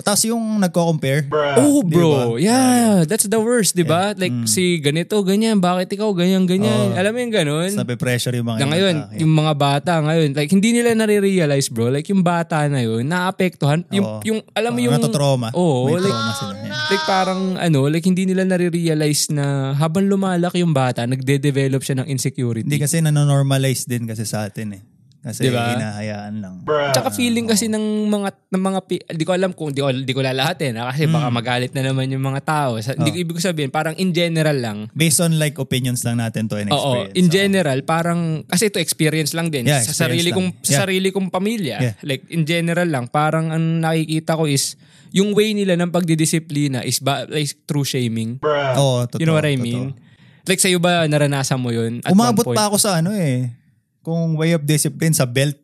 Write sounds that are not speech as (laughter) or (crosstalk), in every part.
Tapos yung nagko-compare. Oh, bro. ba? Yeah, that's the worst, di ba? Like, si ganito, ganyan, bakit ikaw ganyan, ganyan. Oo. Alam mo yung ganun? Tapos nape-pressure yung mga Na ngayon, inatake. yung mga bata ngayon, like, hindi nila nare-realize, bro. Like, yung bata na yun, naapektuhan. Yung, Oo. yung, alam mo Oo, yung... natotrauma. Oo, May like, trauma sila. Yeah. like, parang, ano, like, hindi nila nare-realize na habang lumalaki yung bata, nagde-develop siya ng insecurity. Hindi kasi nanonormalize din kasi sa atin eh. Kasi Diba? hinahayaan lang. Tsaka feeling kasi ng mga ng mga di ko alam kung di ko di ko lalahatin ha, kasi baka Hmm. magalit na naman yung mga tao. Sa, Oh. Hindi ko ibig sabihin parang in general lang. Based on like opinions lang natin to and Oo, experience. in Oo. general parang kasi ito experience lang din Yeah, sa sarili lang. kong sa Yeah. sarili kong pamilya. Yeah. Like in general lang parang ang nakikita ko is yung way nila ng pagdidisiplina is ba, like through shaming. Oo, totoo. you know what I totoo. mean? Like sa'yo ba naranasan mo yun? At Umabot pa ako sa ano eh. Kung way of discipline sa belt.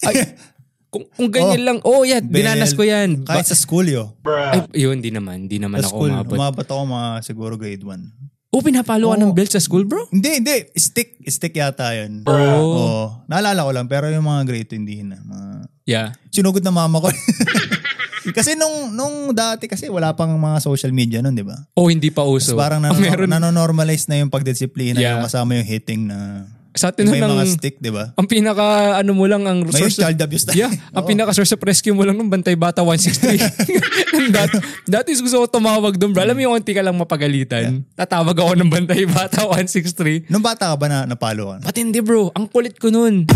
Ay, (laughs) kung, kung ganyan lang, oh yeah, dinanas ko yan. Kahit sa school yo. Ay, yun, di naman. Di naman Sa ako school, umabot. umabot ako mga siguro grade 1. Oh, pinapalo ka Oo. ng belt sa school, bro? Hindi, hindi. Stick. Stick yata yun. Oh. Oo. Naalala ko lang, pero yung mga grade 2 hindi na. Mga... Yeah. Sinugod na mama ko. (laughs) kasi nung nung dati kasi wala pang mga social media nun, di ba? Oh, hindi pa uso. Parang Ang nanon- meron, nanonormalize na yung pagdisiplina, Yeah. yung kasama yung hitting na sa atin may nung, mga stick, di ba? ang pinaka, ano mo lang, ang Ngayon, source of, child abuse na. yeah, ang pinaka source of rescue mo lang nung Bantay Bata 163. dati, dati gusto ko tumawag doon, bro. Alam mo yung unti ka lang mapagalitan. Tatawag ako ng Bantay Bata 163. Nung bata ka ba na napalo ka na? Patindi bro, ang kulit ko nun.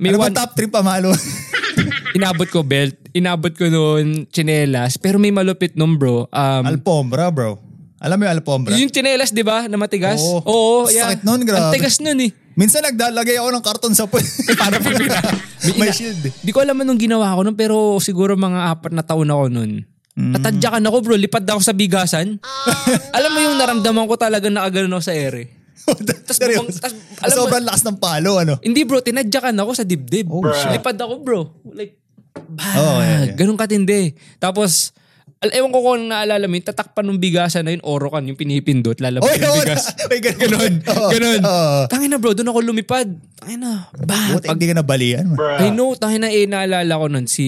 May ano one, top 3 pamalo? (laughs) inabot ko belt, inabot ko nun chinelas, pero may malupit nun bro. Um, alpombra, bro. Alam mo yung alpombra? yung chinelas, di ba, na matigas? Oo. Oo, yeah. Sakit nun, grabe. Ang tigas nun eh. Minsan nagdalagay ako ng karton sa puwet. (laughs) Para pag pina, May shield. Di ko alam anong ginawa ko nun, pero siguro mga apat na taon ako nun. Mm. Natadyakan ako bro, lipad ako sa bigasan. alam mo yung naramdaman ko talaga nakaganon ako sa ere. (laughs) Tas bumang- tas- alam mo- Sobrang lakas ng palo, ano? Hindi bro, tinadyakan ako sa dibdib. Oh. Lipad ako bro. Like, bah, Oh, yeah, yeah. ganun katindi. Tapos, ewan ko kung naalala mo, tatakpan ng bigasan na yun, orokan, yung pinipindot, lalabas yung oh, bigas. (laughs) May ganun. Ganon, Oo, ganon. oo. Tangin na bro, doon ako lumipad. Tangin na, bah, Buti hindi ka nabalian. man. I know, tangin na eh, naalala ko nun, si,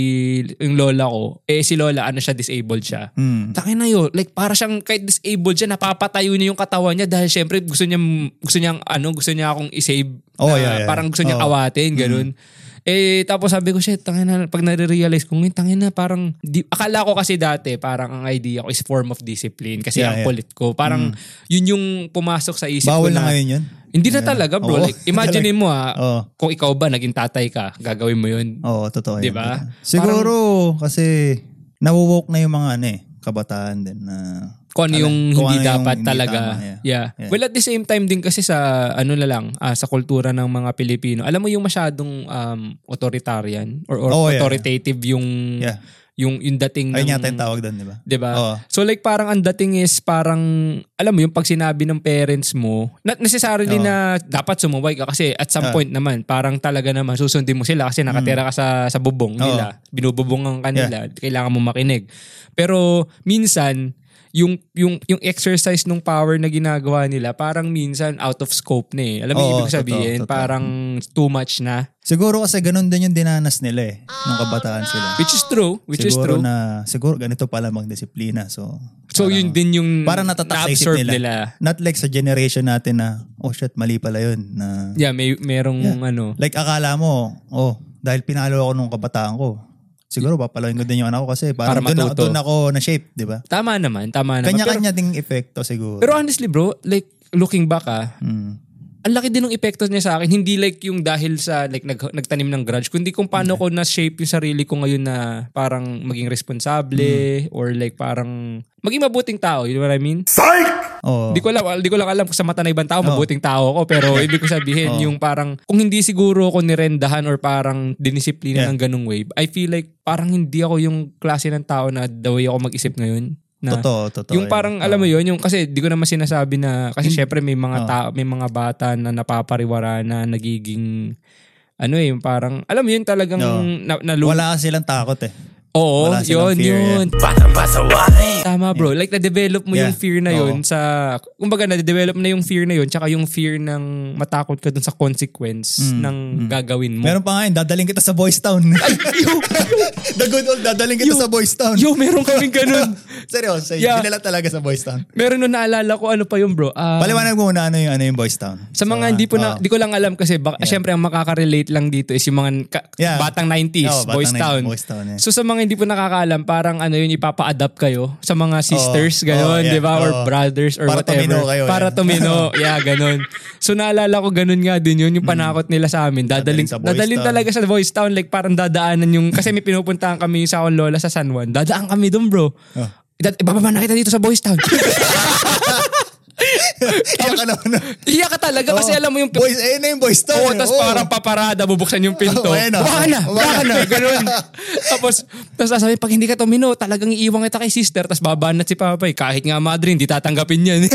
yung lola ko, eh si lola, ano siya, disabled siya. Hmm. Tangin na yun, like para siyang kahit disabled siya, napapatayo niya yung katawan niya dahil syempre gusto niya, gusto niya, ano, gusto niya akong isave. Oh, na yeah, yeah. Parang gusto niya Oh. awatin, ganun. Eh, tapos sabi ko, shit, tangin na, pag nare-realize ko, ngayon, tangin na, parang, di, akala ko kasi dati, parang ang idea ko is form of discipline kasi Yeah, ang yeah. kulit ko. Parang, yun yung pumasok sa isip Bawal ko na ngayon yun. Hindi na talaga, bro. Oo. Like, (laughs) imagine mo ha, Oo. kung ikaw ba naging tatay ka, gagawin mo yun. Oo, totoo Di yan. ba? Siguro, kasi, nawowoke na yung mga ano eh, kabataan din na Kung ano Ano, yung kung hindi ano yung dapat hindi talaga. tama, yeah. yeah. Yeah. Well, at the same time din kasi sa ano na lang, ah, sa kultura ng mga Pilipino, alam mo yung masyadong um, authoritarian or, or Oh, yeah. authoritative yung Yeah. Yung yung dating ayun ng yata yung tawag doon, di ba? 'di ba? Oo. So like parang ang dating is parang alam mo yung pag sinabi ng parents mo, not necessarily Oo. na dapat sumuway ka kasi at some Ah. point naman parang talaga naman susundin mo sila kasi nakatira ka sa sa bubong Mm. Oo. nila. Binububungan ka nila, kailangan mo makinig. Pero minsan yung yung yung exercise ng power na ginagawa nila parang minsan out of scope na eh. Alam mo ibig sabihin, totoo, totoo. parang too much na. Siguro kasi ganun din yung dinanas nila eh, nung kabataan sila. Which is true, which is siguro true. na, siguro ganito pala magdisiplina. So, so yun din yung parang natatak sa isip nila. nila. Not like sa generation natin na, oh shit, mali pala yun. Na, Yeah, may merong ano. Like akala mo, oh, dahil pinalo ako nung kabataan ko, siguro papalain ko din yung anak ko kasi Para doon, na- matuto. doon ako na-shape, di ba? Tama naman, tama naman. Kanya-kanya ding epekto siguro. pero honestly bro, like looking back ah, Hmm. Ang laki din ng epekto niya sa akin. Hindi like yung dahil sa like nag, nagtanim ng grudge, kundi kung paano ko na-shape yung sarili ko ngayon na parang maging responsable or like parang maging mabuting tao. You know what I mean? Oo. Di ko lang, di ko lang alam kung sa mata ng ibang tao, mabuting tao ako. Pero (laughs) ibig ko sabihin, yung parang, kung hindi siguro ako nirendahan or parang dinisiplina Yeah. ng ganung way, I feel like parang hindi ako yung klase ng tao na the way ako mag-isip ngayon. Na, Totoo, totoo. yung yun. parang, alam mo yun, yung kasi di ko naman sinasabi na, kasi syempre may mga Oo. tao, may mga bata na napapariwara na nagiging, ano eh, yung parang, alam mo yun talagang, Oo. na, nalu- Wala silang takot eh. Oo, wala yun, fear, yun. Tama bro, like na-develop mo yung Yeah. fear na yun Oo. sa, kumbaga na-develop na yung fear na yun, tsaka yung fear ng matakot ka dun sa consequence ng gagawin mo. Mm. Meron pa nga yun, dadaling kita sa Boys Town. (laughs) The good old, dadaling kita Yo, sa Boys Town. Yo, meron kaming ganun. (laughs) Seryoso, Yeah. dinala talaga sa Boys Town. meron nun naalala ko, ano pa yun bro? Ah, Paliwanag mo muna ano yung, ano yung Boys Town. Sa mga hindi po na, oh. di ko lang alam kasi baka, syempre ang makaka-relate lang dito is yung mga ka- Yeah. batang 90s, Oo, batang Boys 90s, Town. Boys Town, yeah. So sa mga hindi po nakakaalam, parang ano yun, ipapa-adapt kayo sa mga sisters, Oo. gano'n, Oo, yeah. di ba? Or Oo. brothers or Para whatever. tumino kayo, Para yeah. tumino, (laughs) yeah, gano'n. So naalala ko ganun nga din yun, yung panakot nila sa amin. Dadaling, Dadaling Town. talaga sa Boys Town, like parang dadaanan yung, kasi may pinupuntahan kami sa akong lola sa San Juan. Dadaan kami doon bro. Oh. Dad, ibababa na kita dito sa Boys Town. (laughs) Iyak ka naman. Iyak ka talaga kasi Oo. alam mo yung Boys, eh na yung Boys Town. Oo, eh. tapos Oo. parang paparada, bubuksan yung pinto. Oo, ayun na. Baka na, Oo, baka na, ganun. (laughs) tapos, tapos sasabi, pag hindi ka tumino, talagang iiwan kita kay sister, tapos babanat si Papa, eh. kahit nga madre, hindi tatanggapin yan. (laughs)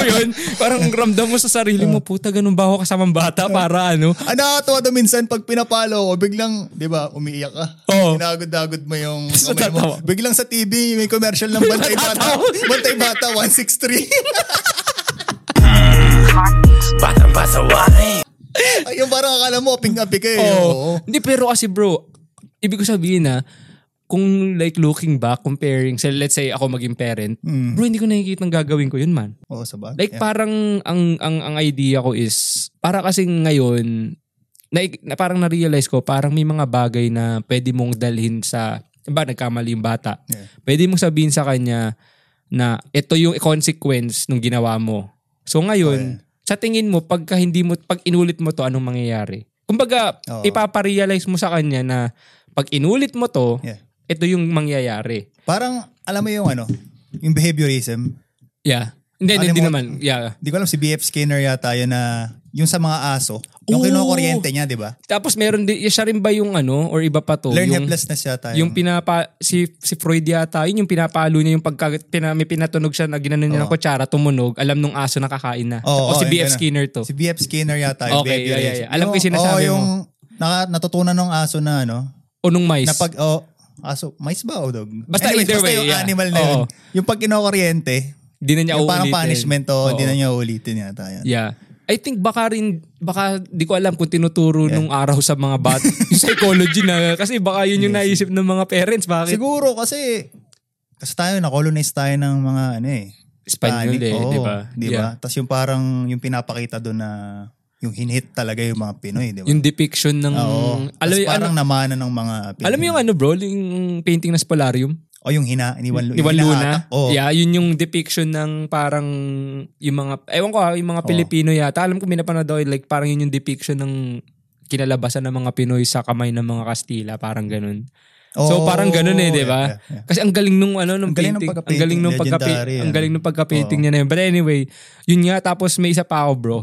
Mo yun? Parang ramdam mo sa sarili mo, puta, ganun ba ako kasamang bata para ano? Ah, nakakatawa daw minsan pag pinapalo ko, biglang, di ba, umiiyak ka. Oo. Ginagod-dagod mo yung (laughs) kamay mo. Biglang sa TV, may commercial ng Bantay Bata. Bantay Bata 163. (laughs) Batang pasaway Ay, yung parang akala mo, ping-api ka eh. Oo. Oo. Hindi, pero kasi bro, ibig ko sabihin na, kung like looking back, comparing, sa let's say ako maging parent, bro, hindi ko nakikita ng gagawin ko yun man. Oo, sa bagay. Like Yeah. parang ang ang ang idea ko is para kasi ngayon na, na parang na-realize ko parang may mga bagay na pwede mong dalhin sa ba nagkamali yung bata. Yeah. Pwede mong sabihin sa kanya na ito yung consequence nung ginawa mo. So ngayon, sa tingin mo pagka hindi mo pag inulit mo to anong mangyayari? Kumbaga, Oo. ipaparealize mo sa kanya na pag inulit mo to, Yeah. Ito yung mangyayari. Parang, alam mo yung ano, yung behaviorism. Yeah. Hindi, hindi mo- naman. Yeah. Di ko alam, si BF Skinner yata yun na, yung sa mga aso, yung Oo. kinukuryente niya, di ba? Tapos meron din, siya rin ba yung ano, or iba pa to? Learn yung, helplessness yata. yung pinapa, si, si Freud yata, yun yung pinapalo niya yung pagka, pina, may pinatunog siya na ginanon niya ng Oo. kutsara, tumunog, alam nung aso na kakain na. Oo, o si oo, B.F. Skinner to. Si BF Skinner yata. yung Okay, yeah, yeah, yeah. Alam ko yung sinasabi mo. yung naka, natutunan ng aso na ano, o nung mice. na pag, oh, aso, mais ba o dog? Basta Anyways, either basta way, yung yeah. animal na yun. Oo. Yung pag kinukuryente, Di na niya yung parang uulitin. punishment to, hindi Oo. na niya uulitin yata yan. Yeah. I think baka rin, baka di ko alam kung tinuturo nung araw sa mga bata. (laughs) yung psychology na, kasi baka yun yung naisip ng mga parents. Bakit? Siguro kasi, kasi tayo, na-colonize tayo ng mga ano eh. Espanyol Hispanic. eh, di ba? Di ba? Yeah. Tapos yung parang, yung pinapakita doon na, yung hinhit talaga yung mga Pinoy, di ba? Yung depiction ng... Oo. alam, parang ano, namana ng mga Pinoy. alam mo yung ano bro, yung painting na Spolarium? O yung hina, iniwan, Ni Juan Luna. Oo. Yeah, yun yung depiction ng parang yung mga, ewan ko ah, yung mga Pilipino yata. Alam ko minapanood ako, like parang yun yung depiction ng kinalabasan ng mga Pinoy sa kamay ng mga Kastila, parang ganun. So Oo, parang ganun eh, di ba? yeah, yeah, yeah. Kasi ang galing nung ano nung ng painting, ang galing nung pagka ang ano. galing nung pagka-painting Oo. niya na yun. But anyway, yun nga tapos may isa pa ako, bro.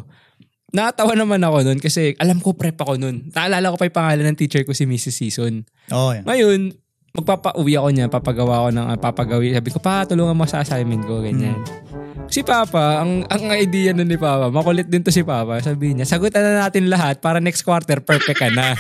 Natawa naman ako nun kasi alam ko prep ako nun. Naalala ko pa yung pangalan ng teacher ko si Mrs. Season. Oo, yan. Ngayon, magpapauwi ako niya, papagawa ko ng uh, papagawi. Sabi ko, pa, tulungan mo sa assignment ko, ganyan. Si Papa, ang ang idea nun ni Papa, makulit din to si Papa. Sabi niya, sagutan na natin lahat para next quarter, perfect ka na.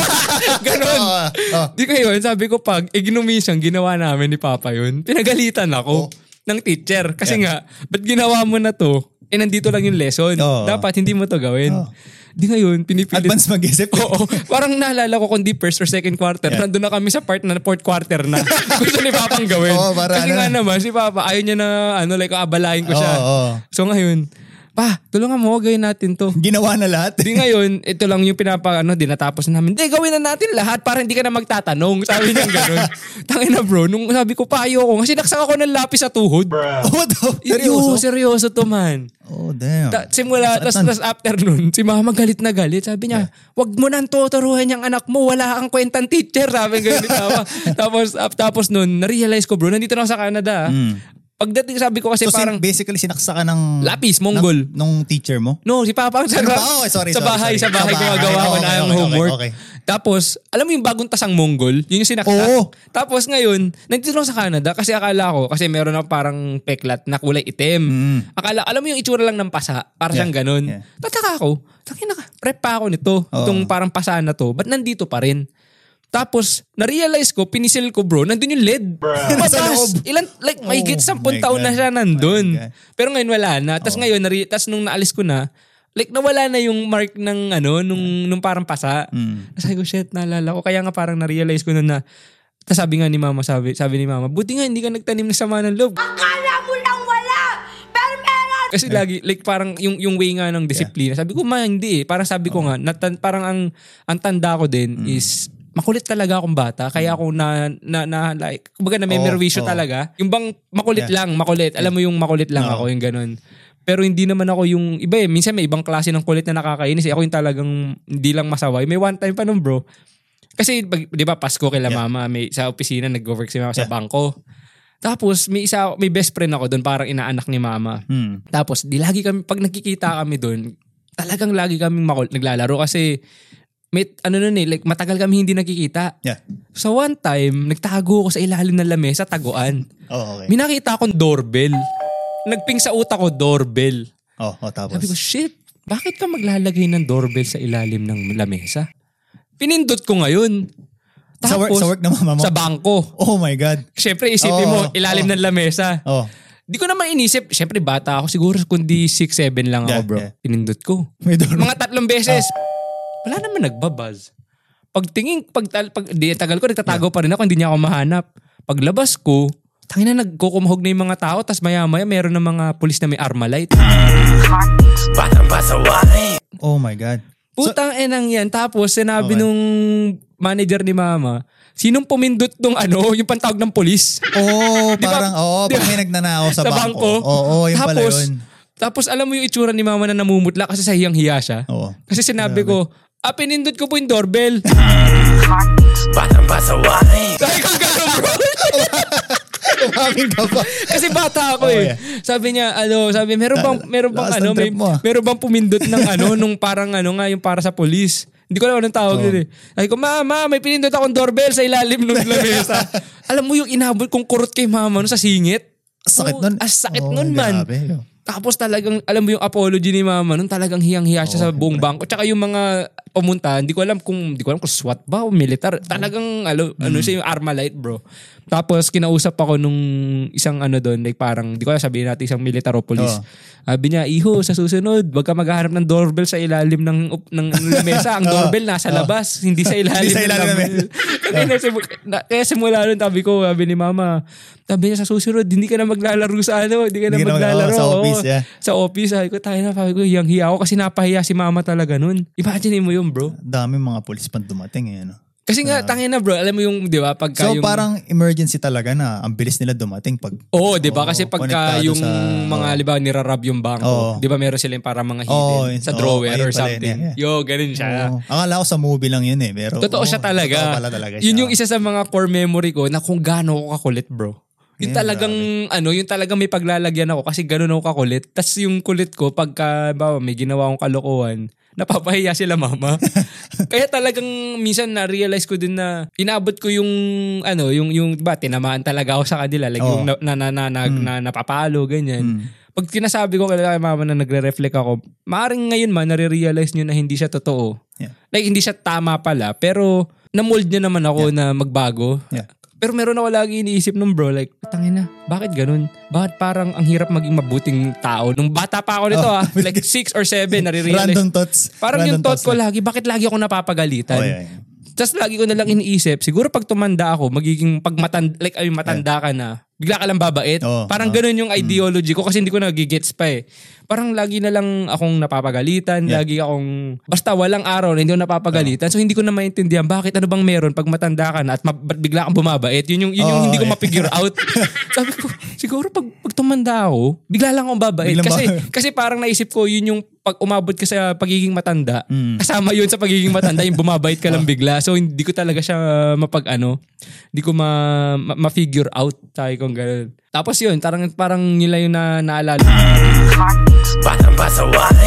(laughs) Ganon. Oo, oo. Di ko yun, sabi ko pag ignomisyon, ginawa namin ni Papa yun, pinagalitan ako ng teacher. Kasi nga, ba't ginawa mo na to? Eh, nandito lang yung lesson. Oo. Dapat hindi mo to gawin. Oo. Di ngayon, pinipilit. Advance mag-isip. (laughs) Oo. Parang naalala ko kung di first or second quarter, Yeah. nandun na kami sa part na fourth quarter na. (laughs) (laughs) Gusto ni Papang gawin. Oo, para Kasi ano nga na. naman, si Papa, ayaw niya na, ano, like, abalahin ko siya. Oo, oo. So ngayon, pa, tulungan mo, gawin natin to. (laughs) Ginawa na lahat. Di ngayon, ito lang yung pinapa, ano, dinatapos na namin. Di, gawin na natin lahat para hindi ka na magtatanong. Sabi niya gano'n. (laughs) Tangin na bro, nung sabi ko pa ayoko, kasi naksak ako ng lapis sa tuhod. Oh, (laughs) to? Seryoso? Seryoso? seryoso to man. Oh, damn. Ta- simula, tas, tas after nun, si mama galit na galit. Sabi niya, wag mo nang tuturuan yung anak mo, wala kang kwentang teacher. Sabi mama. tapos, ap- tapos nun, na-realize ko bro, nandito na ako sa Canada. Pagdating sabi ko kasi. So, parang, basically, sinaksa ka ng... Lapis, Mongol. ng- Nung teacher mo? no, si Papa ang sa, ba? Oh, sorry, sa sorry, bahay, sorry. sa bahay Sa bahay. gumagawa ko na ang okay, homework. okay, okay. Tapos, alam mo yung bagong tasang Mongol? Yun yung sinaksak. Oo. Tapos ngayon, nandito ako sa Canada kasi akala ko, kasi meron ako parang peklat na kulay itim. Akala, alam mo yung itsura lang ng pasa, para siyang Mm. Yeah, ganun. yeah. Tataka ako, takin na, prep pa ako nito, Oo. itong parang pasa na to, ba't nandito pa rin? Tapos, na-realize ko, pinisil ko bro, nandun yung LED. Mataas. (laughs) Ilan, like, may Oh sampung my taon na siya nandun. God. Pero ngayon wala na. Tapos ngayon, nari, tapos nung naalis ko na, Like nawala na yung mark ng ano, nung, nung parang pasa. Mm. Sabi ko, shit, naalala ko. Kaya nga parang na-realize ko nun na, tapos sabi nga ni mama, sabi, sabi ni mama, buti nga hindi ka nagtanim ng sama ng loob. Akala mo lang wala! Pero meron! Kasi lagi, like parang yung, yung way nga ng disiplina. Sabi ko, ma, hindi eh. Parang sabi ko nga, natan, parang ang, ang tanda ko din Mm. is, makulit talaga akong bata. Kaya ako na, na, na like, kumbaga na may Oo, merwisyo oo. talaga. Yung bang makulit Yeah. lang, makulit. Alam mo yung makulit lang Oo. ako, yung ganun. Pero hindi naman ako yung, iba eh, minsan may ibang klase ng kulit na nakakainis. Eh. Ako yung talagang hindi lang masaway. May one time pa nun bro. Kasi, di ba, Pasko kila Yeah. mama, may sa opisina, nag-work si mama sa Yeah. bangko. Tapos, may isa, may best friend ako doon, parang inaanak ni mama. Mm. Tapos, di lagi kami, pag nagkikita kami doon, talagang lagi kami makul- naglalaro kasi may, ano nun eh, like, matagal kami hindi nakikita. Yeah. So one time, nagtago ako sa ilalim ng lamesa, taguan. Oh, okay. May nakita akong doorbell. Nagping sa utak ko, doorbell. Oh, oh, tapos. Sabi ko, shit, bakit ka maglalagay ng doorbell sa ilalim ng lamesa? Pinindot ko ngayon. sa work, sa work na mama mo? Sa bangko. oh my God. Siyempre, isipin mo, Oo, ilalim oo. ng lamesa. Oh. Di ko naman inisip, siyempre bata ako, siguro kundi 6-7 lang ako Yeah, bro. yeah. Pinindot ko. Mga tatlong beses. Wala naman nagbabaz. Pagtingin, pag, pag di, tagal ko, nagtatago pa rin ako, hindi niya ako mahanap. Paglabas ko, tangina nagkukumahog na yung mga tao, tas maya maya meron ng mga pulis na may armalite. Oh my God. Putang enang yan. Tapos sinabi Okay. nung manager ni mama, sinong pumindot nung ano, yung pantawag ng pulis? Oh, Di ba- parang, oh, di pag may nagnanakaw sa, sa bangko. bangko. Oo, oh, yun pala tapos, yun. Tapos alam mo yung itsura ni mama na namumutla kasi sa hiyang-hiya siya. Oo. Kasi sinabi ko, ah, pinindot ko po yung doorbell. Batang pasaway. Sabi ko gano'n bro. Umaming ka pa. Kasi bata ako Oh, eh. yeah. Sabi niya, ano, sabi, meron bang, meron bang ano, may, ah. meron bang pumindot ng ano, (laughs) nung parang ano nga, yung para sa polis. Hindi ko alam anong tawag Oh. yun eh. Sabi ko, mama, may pinindot akong doorbell sa ilalim ng (laughs) lamesa. alam mo yung inabot kong kurot kay mama no, sa singit? Sakit nun. As sakit Oh, nun man. grabe. Tapos talagang, alam mo yung apology ni mama nun, talagang hiyang-hiya siya sa buong bangko. Tsaka yung mga pumunta, hindi ko alam kung, hindi ko alam kung SWAT ba o militar. Talagang, ano, ano Mm. siya yung Armalite bro. Tapos kinausap ako nung isang ano doon, like parang, di ko alam sabihin natin isang militar o police. Oo. Sabi niya, iho, sa susunod, wag ka maghahanap ng doorbell sa ilalim ng, up- ng, ng lamesa. Ang (laughs) doorbell nasa labas, hindi sa (laughs) ilalim, Hindi sa ilalim ng lamesa. (laughs) kaya, simu- na- kaya simula nun, sabi ko, sabi ni mama, sabi niya sa susunod, hindi ka na maglalaro sa ano, hindi ka na Hindi ka na mag- maglalaro. oo, sa office, yeah. Sa office, sabi ko, tayo na, sabi ko, hiyang hiya ako kasi napahiya si mama talaga nun. Imagine mo yun, bro. Dami mga pulis pang dumating eh. Ano? Kasi nga, tangin na bro, alam mo yung, di ba, pagka So yung... parang emergency talaga na ang bilis nila dumating pag Oo, di ba? Kasi pagka yung sa- mga, oo. di ba, nirarab yung bangko, Oo. di ba meron sila yung parang mga hidden yun. sa drawer ayun or pala yun, something. yeah, yeah. Yo, ganun siya. Oo. Akala ko sa movie lang yun eh. Pero, Totoo oo, siya talaga. Totoo pala talaga siya. Yun yung isa sa mga core memory ko na kung gaano ako kakulit, bro. Yung Yeah, talagang, ano, yung talagang may paglalagyan ako kasi ganun ako kakulit. Tapos yung kulit ko, pagka, ba, may ginawa akong kalokohan, napapahiya sila mama. (laughs) Kaya talagang minsan na-realize ko din na inabot ko yung, ano, yung, yung, ba, tinamaan talaga ako sa kanila. Like Oo. yung na, na, na, na, na, Hmm. na, napapalo, ganyan. Pag kinasabi ko kay mama na nagre-reflect ako, maaring ngayon man, nare-realize nyo na hindi siya totoo. Yeah. Like, hindi siya tama pala. Pero, na-mold niya naman ako na magbago. Yeah. Pero meron ako lagi iniisip nung bro, like, tangin na, bakit ganun? Bakit parang ang hirap maging mabuting tao? Nung bata pa ako nito Oh. ah, (laughs) like 6 or 7, nare-realize. Random thoughts. Parang Random yung thought ko lagi, bakit lagi ako napapagalitan? Oh, yeah, yeah. Tapos lagi ko na lang iniisip, siguro pag tumanda ako, magiging pag matanda, like ay matanda ka na, bigla ka lang babait. Oo, Parang oo. ganun yung ideology ko kasi hindi ko nagigets pa eh. Parang lagi na lang akong napapagalitan, Yeah. lagi akong, basta walang araw na hindi ako napapagalitan. So hindi ko na maintindihan bakit ano bang meron pag matanda ka na at ma- ba't bigla kang bumabait. Yun yung, yun yung Oo, hindi ko yeah. ma-figure (laughs) out. Sabi ko, siguro pag, pag tumanda ako, bigla lang akong babait. Biglang Kasi, ba- kasi parang naisip ko, yun yung pag umabot ka sa pagiging matanda, Mm. kasama yun sa pagiging matanda, yung bumabait ka lang (laughs) bigla. So, hindi ko talaga siya mapag ano, hindi ko ma, ma, ma-figure out. Sabi kong gano'n. Tapos yun, parang, parang lang yung na, naalala. Batang pasaway.